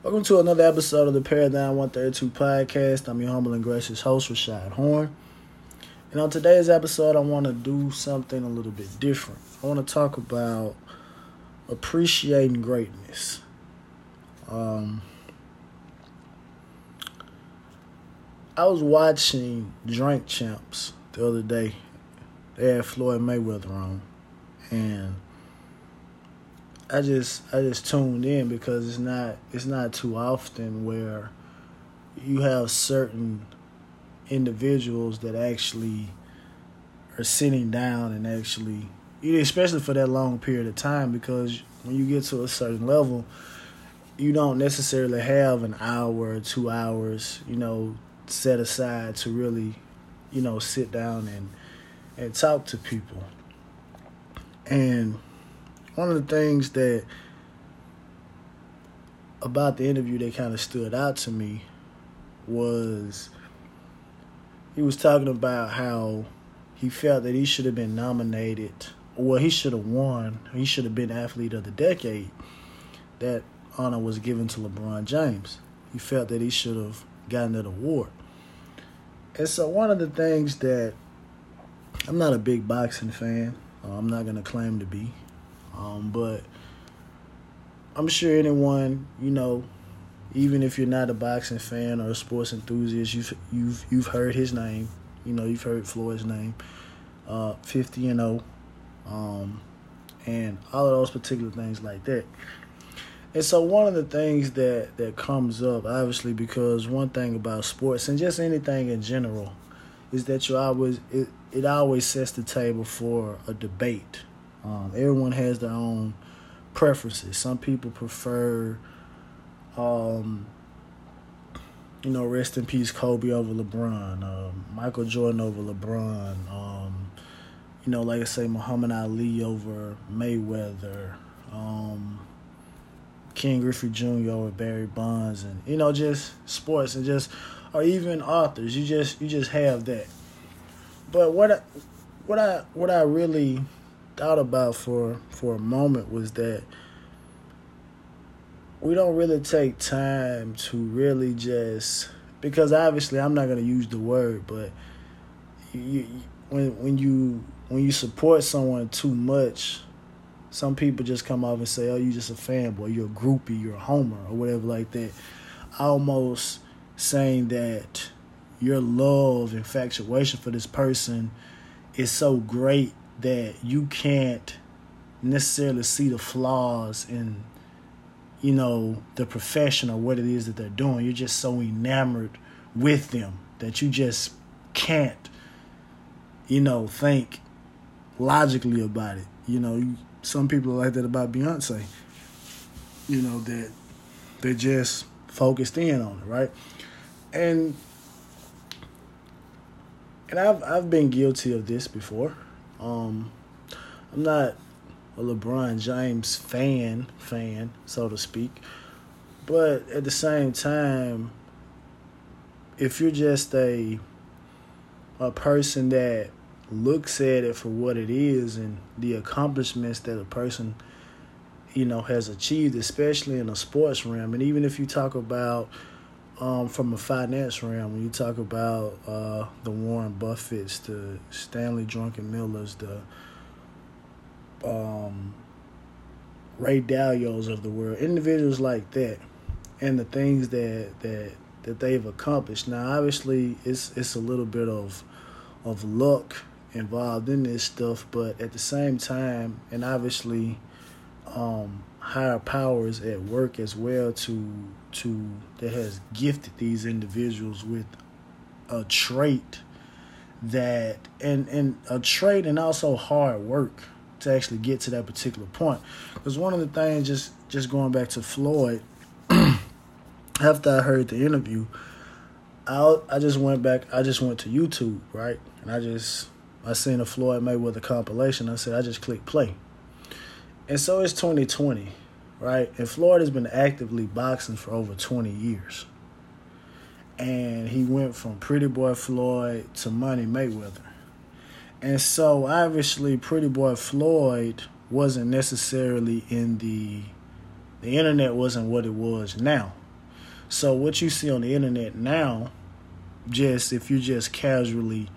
Welcome to another episode of the Paradigm 132 podcast. I'm your humble and gracious host, Rashad Horn. And on today's episode, I want to do something a little bit different. I want to talk about appreciating greatness. Um, I was watching Drink Champs the other day. They had Floyd Mayweather on, and I just I just tuned in because it's not it's not too often where you have certain individuals that actually are sitting down and actually especially for that long period of time because when you get to a certain level you don't necessarily have an hour or two hours you know set aside to really you know sit down and and talk to people. And one of the things that about the interview that kind of stood out to me was he was talking about how he felt that he should have been nominated well he should have won he should have been athlete of the decade that honor was given to lebron james. He felt that he should have gotten that award. And so one of the things that i'm not a big boxing fan uh, i'm not going to claim to be um, but I'm sure anyone, you know, even if you're not a boxing fan or a sports enthusiast, you've you've you've heard his name. You know, you've heard Floyd's name. Uh, 50 and 0. Um, and all of those particular things like that. And so one of the things that that comes up, obviously, because one thing about sports and just anything in general, is that you always it, it always sets the table for a debate um, everyone has their own preferences. Some people prefer, um, you know, rest in peace, Kobe over LeBron, um, Michael Jordan over LeBron. Um, you know, like I say, Muhammad Ali over Mayweather. Um, Ken Griffey Jr. over Barry Bonds, and you know, just sports and just, or even authors. You just you just have that. But what I, what I what I really thought about for for a moment was that we don't really take time to really just because obviously I'm not going to use the word, but you, when when you when you support someone too much, some people just come off and say, "Oh, you just a fanboy, you're a groupie, you're a homer, or whatever like that." Almost saying that your love, and infatuation for this person is so great that you can't necessarily see the flaws in you know the profession or what it is that they're doing. You're just so enamored with them that you just can't you know think logically about it. You know some people are like that about beyonce you know that they're just focused in on it right? And and i've i've been guilty of this before um, I'm not a LeBron James fan, fan so to speak, but at the same time, if you're just a a person that looks at it for what it is and the accomplishments that a person you know has achieved especially in a sports realm and even if you talk about um, from a finance realm, when you talk about uh, the Warren Buffetts, the Stanley Druckenmillers, the um, Ray Dalios of the world, individuals like that, and the things that that that they've accomplished. Now, obviously, it's it's a little bit of of luck involved in this stuff, but at the same time, and obviously, um, higher powers at work as well to to that has gifted these individuals with a trait that and and a trait and also hard work to actually get to that particular point. Because one of the things just just going back to Floyd after I heard the interview I I just went back I just went to YouTube right? And I just I seen a Floyd Mayweather compilation. I said I just clicked play. And so it's 2020, right? And Floyd has been actively boxing for over 20 years. And he went from Pretty Boy Floyd to Money Mayweather. And so obviously Pretty Boy Floyd wasn't necessarily in the the internet wasn't what it was now. So what you see on the internet now, just if you're just casually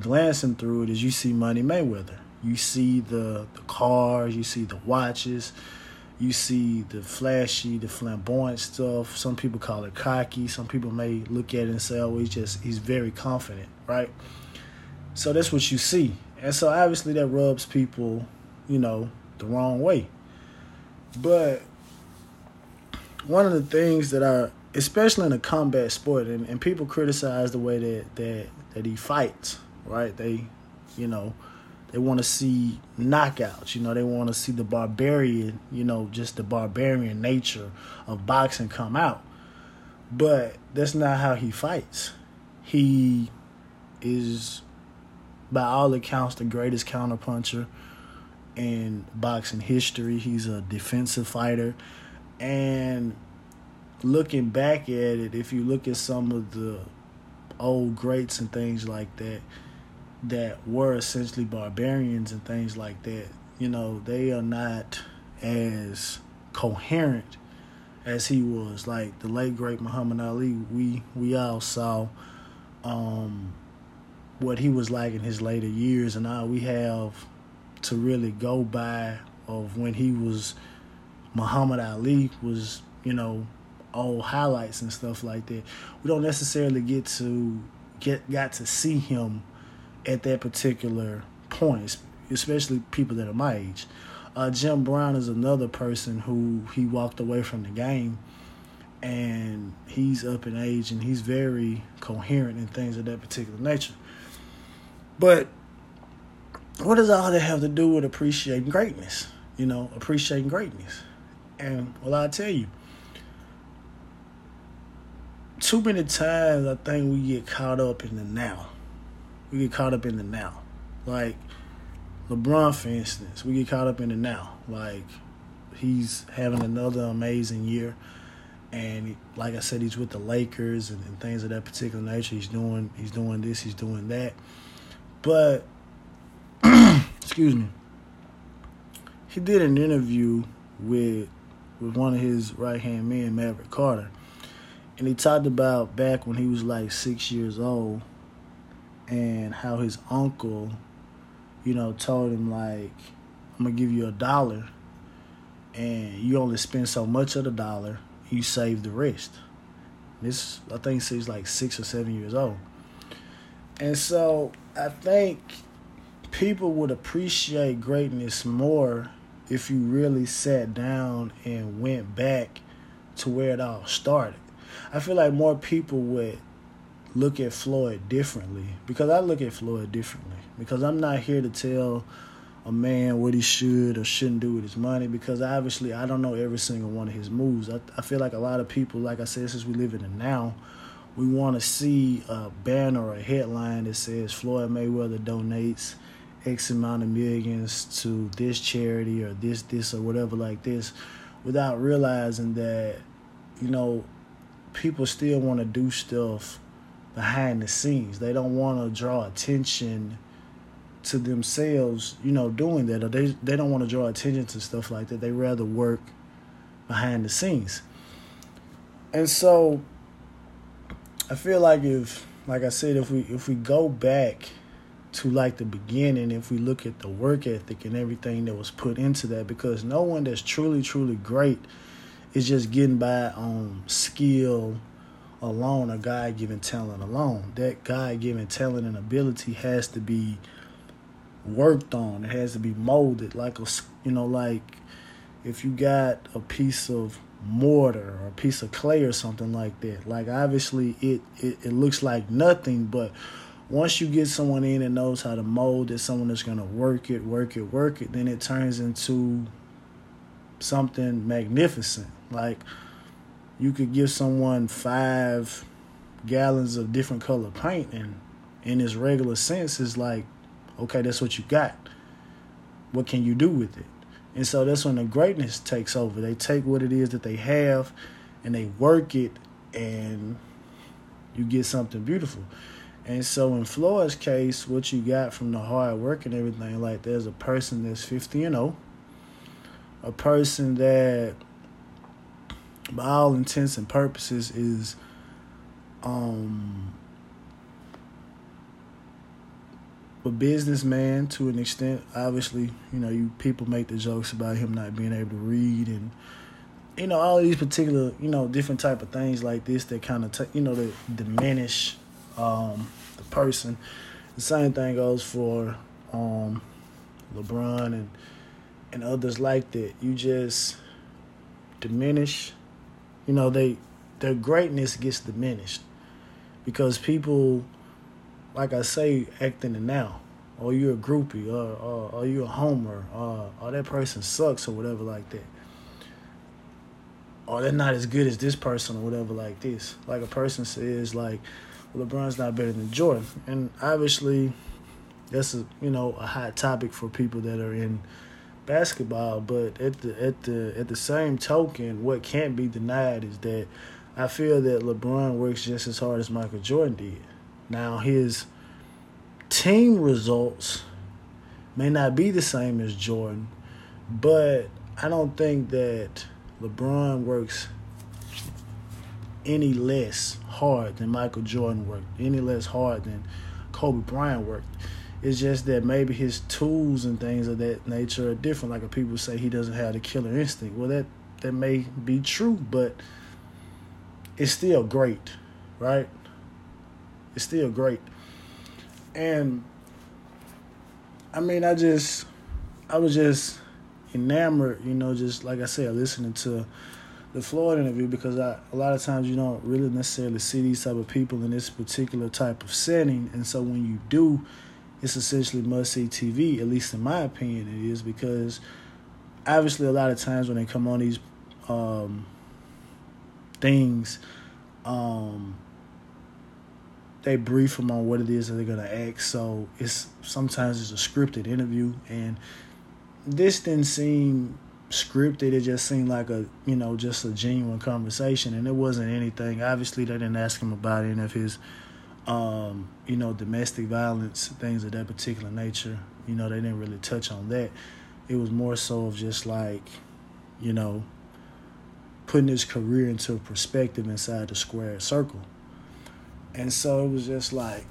glancing through it, is you see Money Mayweather. You see the the cars, you see the watches, you see the flashy, the flamboyant stuff. Some people call it cocky. Some people may look at it and say, "Oh, he's just he's very confident," right? So that's what you see, and so obviously that rubs people, you know, the wrong way. But one of the things that are, especially in a combat sport, and, and people criticize the way that that that he fights, right? They, you know, they want to see knockouts. You know, they want to see the barbarian, you know, just the barbarian nature of boxing come out. But that's not how he fights. He is, by all accounts, the greatest counterpuncher in boxing history. He's a defensive fighter. And looking back at it, if you look at some of the old greats and things like that, that were essentially barbarians and things like that, you know, they are not as coherent as he was. Like the late great Muhammad Ali, we we all saw um, what he was like in his later years, and all we have to really go by of when he was Muhammad Ali was, you know, old highlights and stuff like that. We don't necessarily get to get got to see him at that particular point, especially people that are my age. Uh, Jim Brown is another person who he walked away from the game, and he's up in age and he's very coherent in things of that particular nature. But what does all that have to do with appreciating greatness? You know, appreciating greatness. And well, I tell you, too many times I think we get caught up in the now we get caught up in the now. Like LeBron, for instance, we get caught up in the now. Like he's having another amazing year, and like I said, he's with the Lakers and, and things of that particular nature. He's doing he's doing this, he's doing that, but excuse me. He did an interview with with one of his right hand men, Maverick Carter, and he talked about back when he was like six years old and how his uncle, you know, told him like, I'm gonna give you a dollar and you only spend so much of the dollar, you save the rest. This I think he's like six or seven years old. And so I think people would appreciate greatness more if you really sat down and went back to where it all started. I feel like more people would look at Floyd differently. Because I look at Floyd differently. Because I'm not here to tell a man what he should or shouldn't do with his money. Because obviously I don't know every single one of his moves. I, I feel like a lot of people, like I said, since we live in the now, we want to see a banner or a headline that says Floyd Mayweather donates X amount of millions to this charity or this, this, or whatever like this without realizing that, you know, people still want to do stuff behind the scenes. They don't want to draw attention to themselves, you know, doing that, or they they don't want to draw attention to stuff like that. They rather work behind the scenes. And so I feel like if like I said, if we if we go back to like the beginning, if we look at the work ethic and everything that was put into that, because no one that's truly, truly great is just getting by on skill alone a God given talent alone. That God given talent and ability has to be worked on. It has to be molded like a you know like if you got a piece of mortar or a piece of clay or something like that. Like obviously it it, it looks like nothing, but once you get someone in that knows how to mold it, someone that's gonna work it, work it, work it, then it turns into something magnificent. Like you could give someone five gallons of different color paint and in its regular sense is like okay that's what you got. What can you do with it? And so that's when the greatness takes over. They take what it is that they have and they work it and you get something beautiful. And so in Floyd's case what you got from the hard work and everything like there's a person that's 50 and 0 a person that by all intents and purposes, is um a businessman to an extent. Obviously, you know, you people make the jokes about him not being able to read and you know all these particular you know different type of things like this that kind of t- you know that diminish um, the person. The same thing goes for um, LeBron and and others like that. You just diminish. You know they their greatness gets diminished because people like I say, acting the now, oh, or you're a groupie, or or, oh, or you're a homer, or, or that person sucks, or whatever like that. Or they're not as good as this person, or whatever like this. Like a person says, like LeBron's not better than Jordan, and obviously, that's a you know a hot topic for people that are in basketball. But at the at the at the same token, what can't be denied is that I feel that LeBron works just as hard as Michael Jordan did. Now, his team results may not be the same as Jordan, but I don't think that LeBron works any less hard than Michael Jordan worked, any less hard than Kobe Bryant worked. It's just that maybe his tools and things of that nature are different. Like people say he doesn't have the killer instinct. Well, that that may be true, but it's still great, right? It's still great. And I mean, I just, I was just enamored, you know, just like I said, listening to the Floyd interview because I, a lot of times you don't really necessarily see these type of people in this particular type of setting, and so when you do, it's essentially must see TV. At least in my opinion, it is because obviously a lot of times when they come on these um, things, um, they brief them on what it is that they're gonna ask. So it's sometimes it's a scripted interview, and this didn't seem scripted. It just seemed like a you know just a genuine conversation, and it wasn't anything. Obviously, they didn't ask him about any of his um, you know domestic violence things of that particular nature. You know, they didn't really touch on that. It was more so of just like you know putting his career into perspective inside the square circle and so it was just like,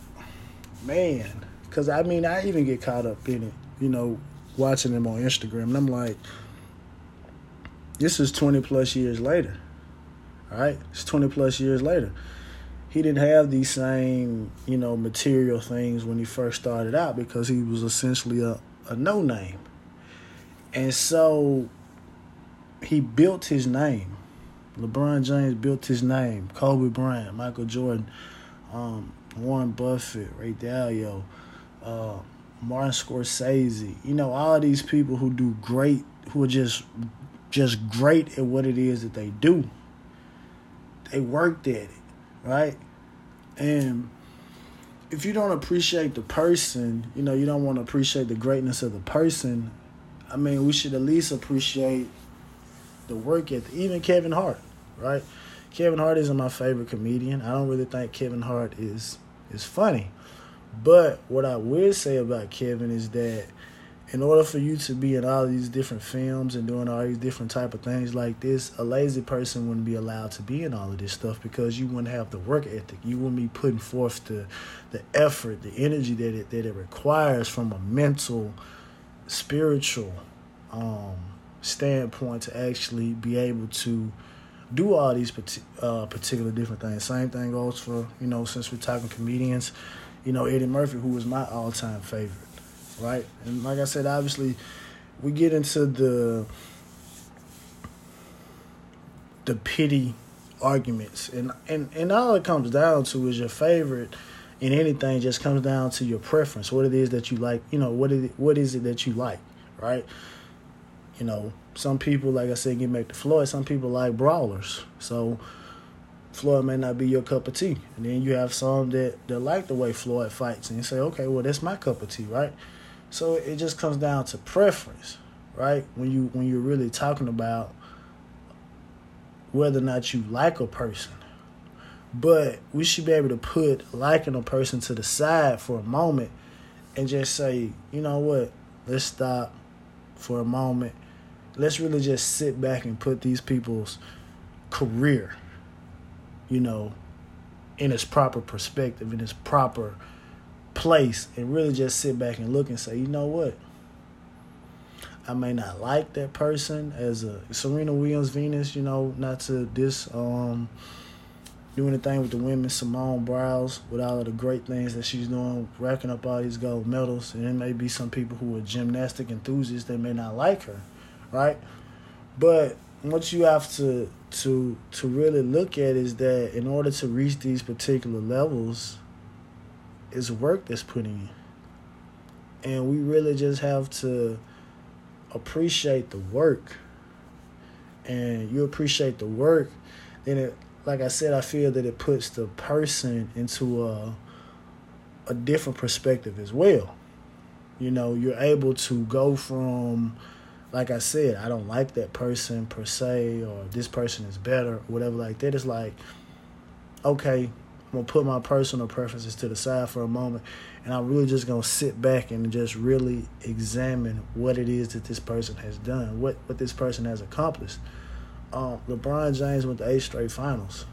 man, because I mean, I even get caught up in it, you know, watching him on Instagram. And I'm like, this is 20 plus years later, right? It's 20 plus years later. He didn't have these same, you know, material things when he first started out because he was essentially a, a no name. And so he built his name. LeBron James built his name. Kobe Bryant, Michael Jordan um, Warren Buffett, Ray Dalio, uh, Martin Scorsese. You know, all these people who do great, who are just just great at what it is that they do. They worked at it, right? And if you don't appreciate the person, you know, you don't want to appreciate the greatness of the person. I mean, we should at least appreciate the work ethic. Even Kevin Hart, right? Kevin Hart isn't my favorite comedian. I don't really think Kevin Hart is is funny. But what I will say about Kevin is that in order for you to be in all these different films and doing all these different type of things like this, a lazy person wouldn't be allowed to be in all of this stuff because you wouldn't have the work ethic. You wouldn't be putting forth the the effort, the energy that it that it requires from a mental, spiritual um, standpoint to actually be able to do all these uh, particular different things. Same thing goes for you know since we're talking comedians, you know Eddie Murphy, who was my all time favorite, right? And like I said, obviously, we get into the the pity arguments, and and and all it comes down to is your favorite. In anything, just comes down to your preference. What it is that you like, you know, what it, what is it that you like, right? You know, some people, like I said, get back to Floyd. Some people like brawlers, so Floyd may not be your cup of tea. And then you have some that that like the way Floyd fights, and you say, okay, well that's my cup of tea, right? So it just comes down to preference, right? When you when you're really talking about whether or not you like a person. But we should be able to put liking a person to the side for a moment and just say, you know what, let's stop for a moment let's really just sit back and put these people's career, you know, in its proper perspective, in its proper place, and really just sit back and look and say, you know what? I may not like that person as a Serena Williams Venus, you know, not to this um do anything with the women, Simone Biles, with all of the great things that she's doing, racking up all these gold medals. And there may be some people who are gymnastic enthusiasts that may not like her, right? But what you have to to to really look at is that in order to reach these particular levels, is work that's put in. And we really just have to appreciate the work. And you appreciate the work, then it like I said, I feel that it puts the person into a a different perspective as well. You know, you're able to go from like I said, I don't like that person per se, or this person is better, or whatever like that. It's like, okay, I'm gonna put my personal preferences to the side for a moment, and I'm really just gonna sit back and just really examine what it is that this person has done, what what this person has accomplished um, LeBron James went to eight straight finals.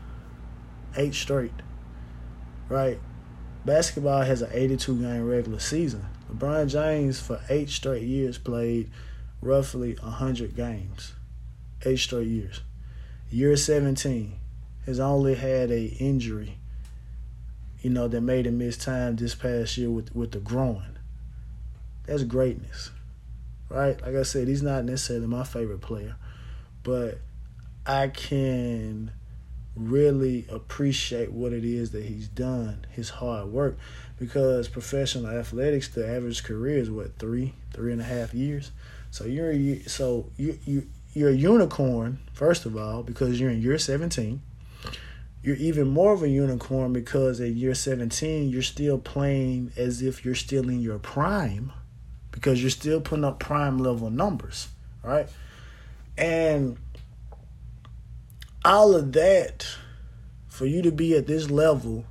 Eight straight. Right? Basketball has an 82 game regular season. LeBron James, for eight straight years, played roughly 100 games. Eight straight years. Year 17 has only had a injury, you know, that made him miss time this past year with, with the groin. That's greatness. Right? Like I said, he's not necessarily my favorite player. But I can really appreciate what it is that he's done, his hard work, because professional athletics, the average career is what three, three and a half years. So you're so you you you're a unicorn first of all because you're in year seventeen. You're even more of a unicorn because at year seventeen you're still playing as if you're still in your prime, because you're still putting up prime level numbers, right? And all of that for you to be at this level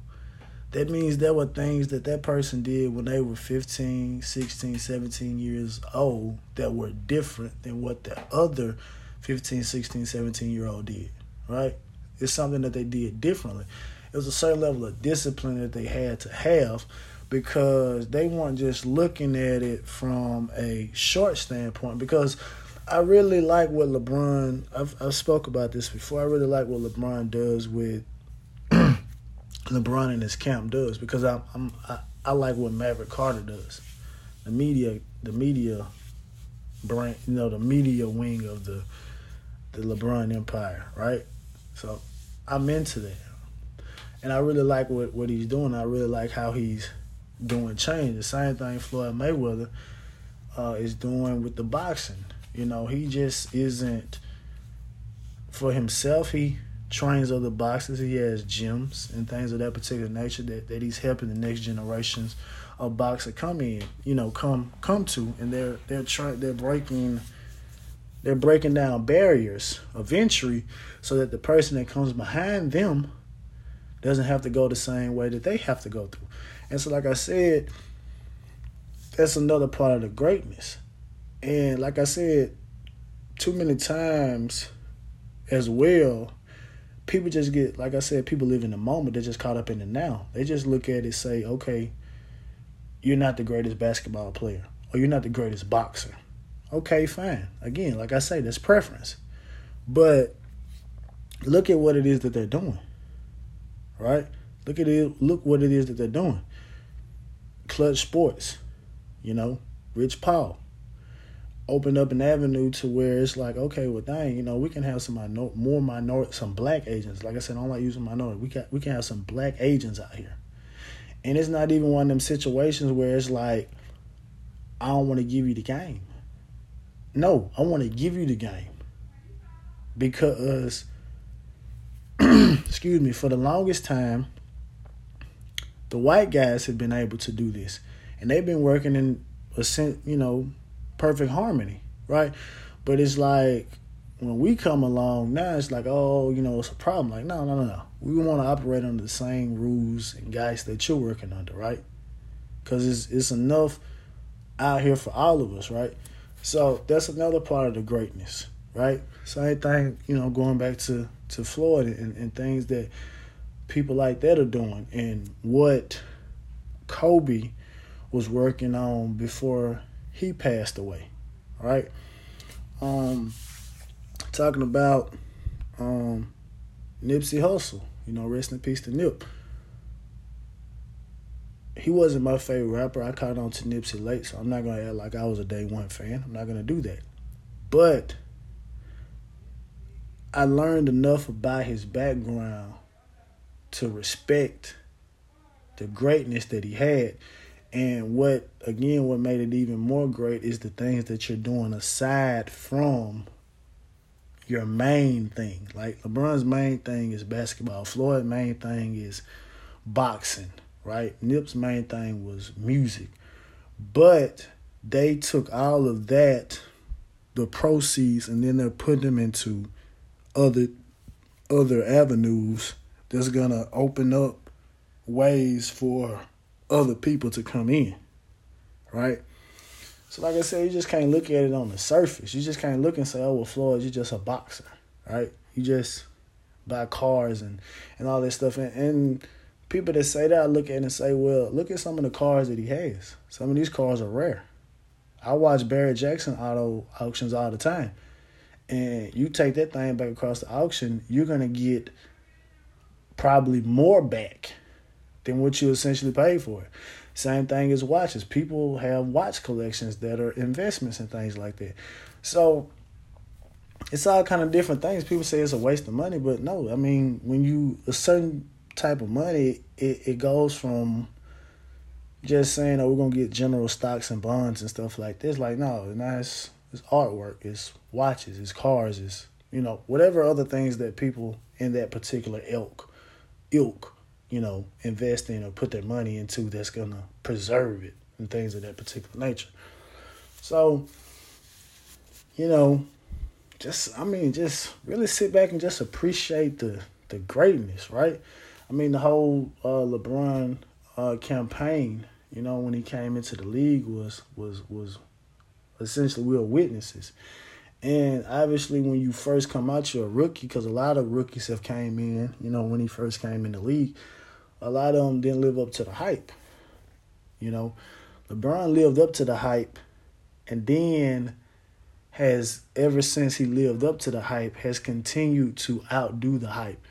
that means there were things that that person did when they were 15 16 17 years old that were different than what the other 15 16 17 year old did right it's something that they did differently it was a certain level of discipline that they had to have because they weren't just looking at it from a short standpoint because I really like what LeBron. I've I've spoke about this before. I really like what LeBron does with LeBron and his camp does because I'm, I'm I, I like what Maverick Carter does. The media, the media brand, you know, the media wing of the the LeBron empire, right? So I'm into that, and I really like what what he's doing. I really like how he's doing change. The same thing Floyd Mayweather uh, is doing with the boxing you know, he just isn't for himself. He trains other boxers. He has gyms and things of that particular nature that, that he's helping the next generations of boxer come in, you know, come come to, and they're they're trying they're breaking they're breaking down barriers of entry so that the person that comes behind them doesn't have to go the same way that they have to go through. And so, like I said, that's another part of the greatness. And like I said, too many times as well, people just get like I said, people live in the moment, they're just caught up in the now. They just look at it say, Okay, you're not the greatest basketball player, or you're not the greatest boxer. Okay, fine. Again, like I say, that's preference. But look at what it is that they're doing. Right? Look at it look what it is that they're doing. Klutch sports, you know, Rich Paul opened up an avenue to where it's like, okay, well, dang, you know, we can have some minor, more minority, some black agents. Like I said, I don't like using minority. We can we can have some black agents out here, and it's not even one of them situations where it's like, I don't want to give you the game. No, I want to give you the game because, excuse me, for the longest time, the white guys have been able to do this, and they've been working in a sense, you know perfect harmony, right? But it's like when we come along now, it's like, oh, you know, it's a problem. Like, no, no, no, no. We want to operate under the same rules and guys that you're working under, right? Because it's it's enough out here for all of us, right? So that's another part of the greatness, right? Same thing, you know, going back to to Floyd and, and things that people like that are doing and what Kobe was working on before he passed away. Right? Um talking about um Nipsey Hussle, you know, rest in peace to Nip. He wasn't my favorite rapper. I caught on to Nipsey late, so I'm not gonna act like I was a day one fan. I'm not gonna do that. But I learned enough about his background to respect the greatness that he had. And what again what made it even more great is the things that you're doing aside from your main thing. Like LeBron's main thing is basketball. Floyd's main thing is boxing, right? Nip's main thing was music. But they took all of that, the proceeds, and then they're putting them into other other avenues that's gonna open up ways for other people to come in. Right? So like I said, you just can't look at it on the surface. You just can't look and say, "Oh, well, Floyd, you're just a boxer, right? You just buy cars and and all this stuff." And, and people that say that, I look at it and say, "Well, look at some of the cars that he has. Some of these cars are rare." I watch Barrett-Jackson auto auctions all the time, and you take that thing back across the auction, you're gonna get probably more back than what you essentially paid for it. Same thing as watches. People have watch collections that are investments and things like that. So it's all kind of different things. People say it's a waste of money, but no. I mean, when you a certain type of money, it, it goes from just saying, "Oh, we're gonna get general stocks and bonds and stuff like this." Like, no, it's, it's artwork, it's watches, it's cars, it's you know whatever other things that people in that particular ilk, ilk you know, invest in or put their money into that's gonna preserve it and things of that particular nature. So, you know, just I mean, just really sit back and just appreciate the the greatness, right? I mean, the whole uh, LeBron uh, campaign, you know, when he came into the league was was was essentially we were witnesses. And obviously, when you first come out, you're a rookie because a lot of rookies have came in. You know, when he first came in the league, a lot of them didn't live up to the hype. You know, LeBron lived up to the hype and then has ever since he lived up to the hype has continued to outdo the hype.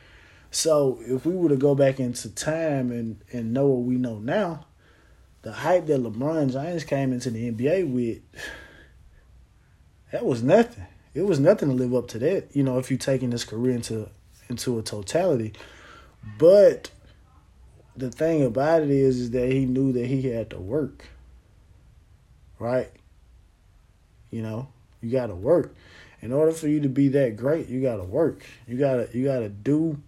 So if we were to go back into time and, and know what we know now, the hype that LeBron James came into the NBA with, that was nothing. It was nothing to live up to that, you know, if you're taking his career into into a totality. But the thing about it is, is that he knew that he had to work. Right? You know, you got to work. In order for you to be that great, you got to work. You got to you got to do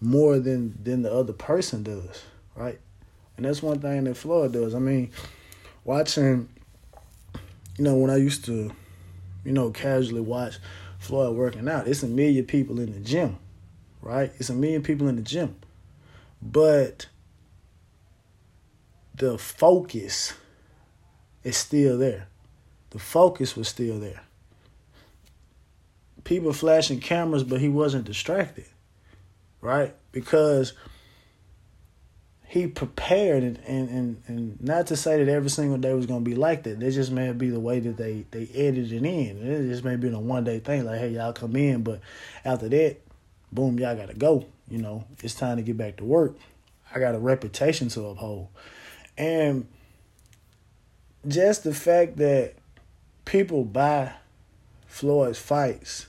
more than than the other person does, right? And that's one thing that Floyd does. I mean, watching you know, when I used to you know, casually watch Floyd working out, it's a million people in the gym, right? It's a million people in the gym. But the focus is still there. The focus was still there. People flashing cameras, but he wasn't distracted, right? Because he prepared and, and, and, and not to say that every single day was gonna be like that. That just may be the way that they, they edited it in. It just may be a one day thing, like, hey, y'all come in, but after that, boom, y'all gotta go. You know, it's time to get back to work. I got a reputation to uphold. And just the fact that people buy Floyd's fights,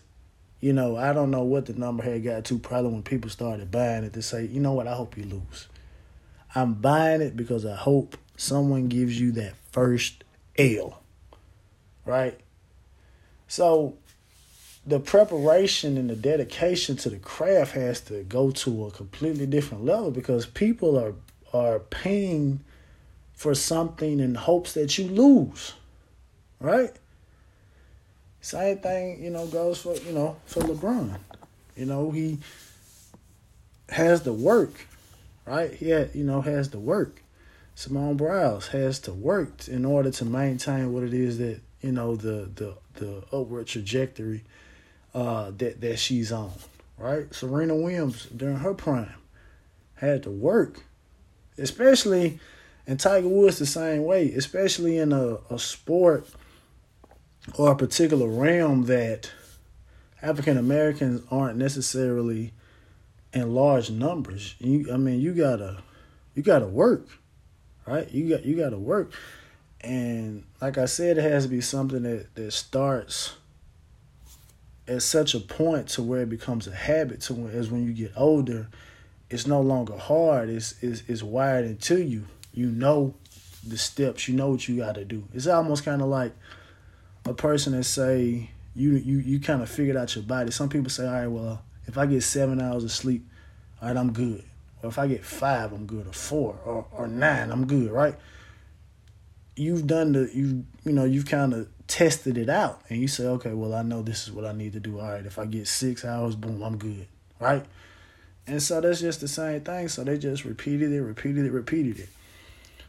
you know, I don't know what the number had got to, probably when people started buying it to say, you know what, I hope you lose. I'm buying it because I hope someone gives you that first L. Right? So the preparation and the dedication to the craft has to go to a completely different level because people are are paying for something in hopes that you lose. Right? Same thing, you know, goes for, you know, for LeBron. You know, he has the work, right? He had, you know, has the work. Simone Biles has to work in order to maintain what it is that, you know, the the the upward trajectory uh, that that she's on, right? Serena Williams during her prime had to work, especially, and Tiger Woods the same way, especially in a, a sport or a particular realm that African Americans aren't necessarily in large numbers. You, I mean, you gotta, you gotta work, right? You got, you gotta work, and like I said, it has to be something that that starts at such a point to where it becomes a habit. To as when you get older, it's no longer hard. It's it's, it's wired into you. You know the steps. You know what you got to do. It's almost kind of like a person that say you you you kind of figured out your body. Some people say, all right, well, if I get seven hours of sleep, all right, I'm good. Or if I get five, I'm good. Or four, or or nine, I'm good. Right? You've done the you you know you've kind of tested it out, and you say, okay, well, I know this is what I need to do. All right, if I get six hours, boom, I'm good. Right? And so that's just the same thing. So they just repeated it, repeated it, repeated it.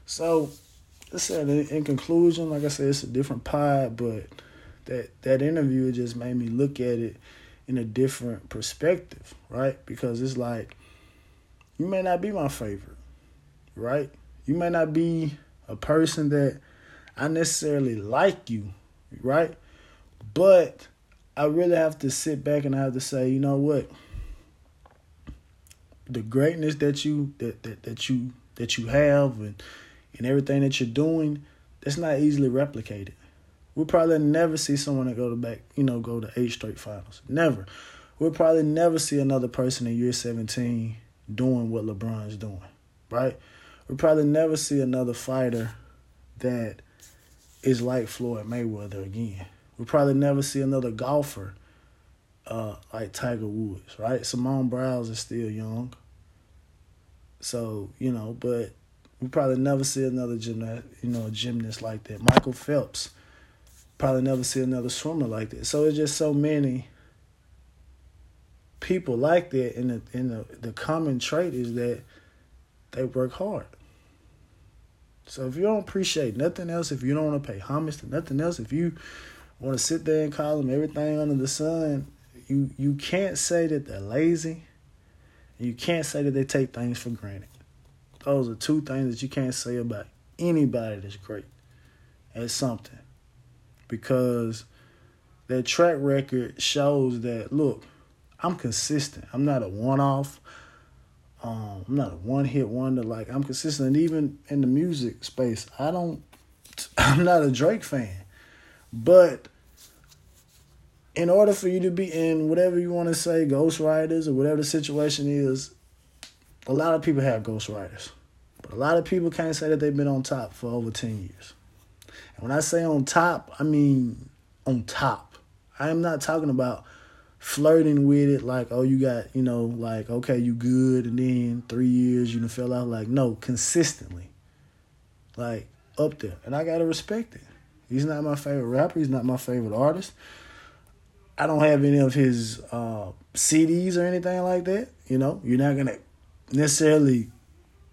So I said in conclusion, like I said, it's a different pod, but that that interview just made me look at it in a different perspective, right? Because it's like you may not be my favorite, right? You may not be a person that I necessarily like you, right? But I really have to sit back and I have to say, you know what? The greatness that you that that, that you that you have and and everything that you're doing, that's not easily replicated. We'll probably never see someone that go to back, you know, go to eight straight finals. Never. We'll probably never see another person in year 17 doing what LeBron's doing, right? We'll probably never see another fighter that is like Floyd Mayweather again. We'll probably never see another golfer uh, like Tiger Woods, right? Simone Biles is still young. So, you know, but we probably never see another gymnast, you know, gymnast like that. Michael Phelps probably never see another swimmer like that. So it's just so many people like that, and the and the, the common trait is that they work hard. So if you don't appreciate nothing else, if you don't want to pay homage to nothing else, if you want to sit there and call them everything under the sun, you you can't say that they're lazy. You can't say that they take things for granted. Those are two things that you can't say about anybody that's great at something. Because their track record shows that, look, I'm consistent. I'm not a one off. Um, I'm not a one hit wonder. Like, I'm consistent. Even in the music space, I don't, I'm not a Drake fan. But in order for you to be in whatever you want to say, ghostwriters or whatever the situation is, a lot of people have ghostwriters, but a lot of people can't say that they've been on top for over 10 years. And when I say on top, I mean on top. I am not talking about flirting with it like, oh, you got, you know, like, okay, you good, and then three years you done fell out. Like, no, consistently. Like, up there. And I gotta respect it. He's not my favorite rapper, he's not my favorite artist. I don't have any of his uh, CDs or anything like that. You know, you're not gonna necessarily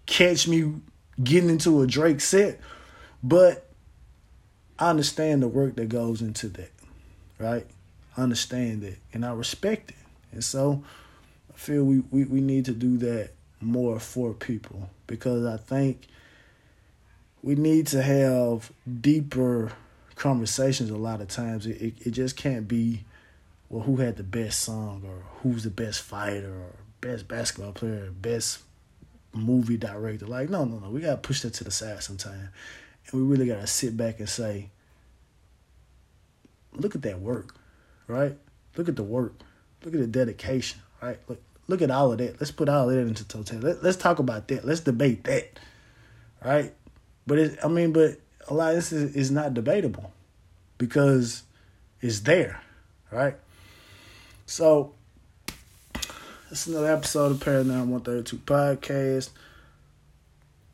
catch me getting into a Drake set, but I understand the work that goes into that, right? I understand that and I respect it. And so I feel we, we, we need to do that more for people because I think we need to have deeper conversations a lot of times. It, it, it just can't be, well, who had the best song or who's the best fighter or best basketball player, best movie director. Like, no, no, no. We gotta push that to the side sometime. And we really gotta sit back and say, look at that work, right? Look at the work. Look at the dedication, right? Look look at all of that. Let's put all of that into totality. Let, let's talk about that. Let's debate that. Right? But it, I mean, but a lot of this is, is not debatable because it's there, right? So is another episode of Paradigm 132 Podcast.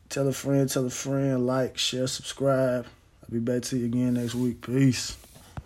Tell a friend, tell a friend, like, share, subscribe. I'll be back to you again next week. Peace.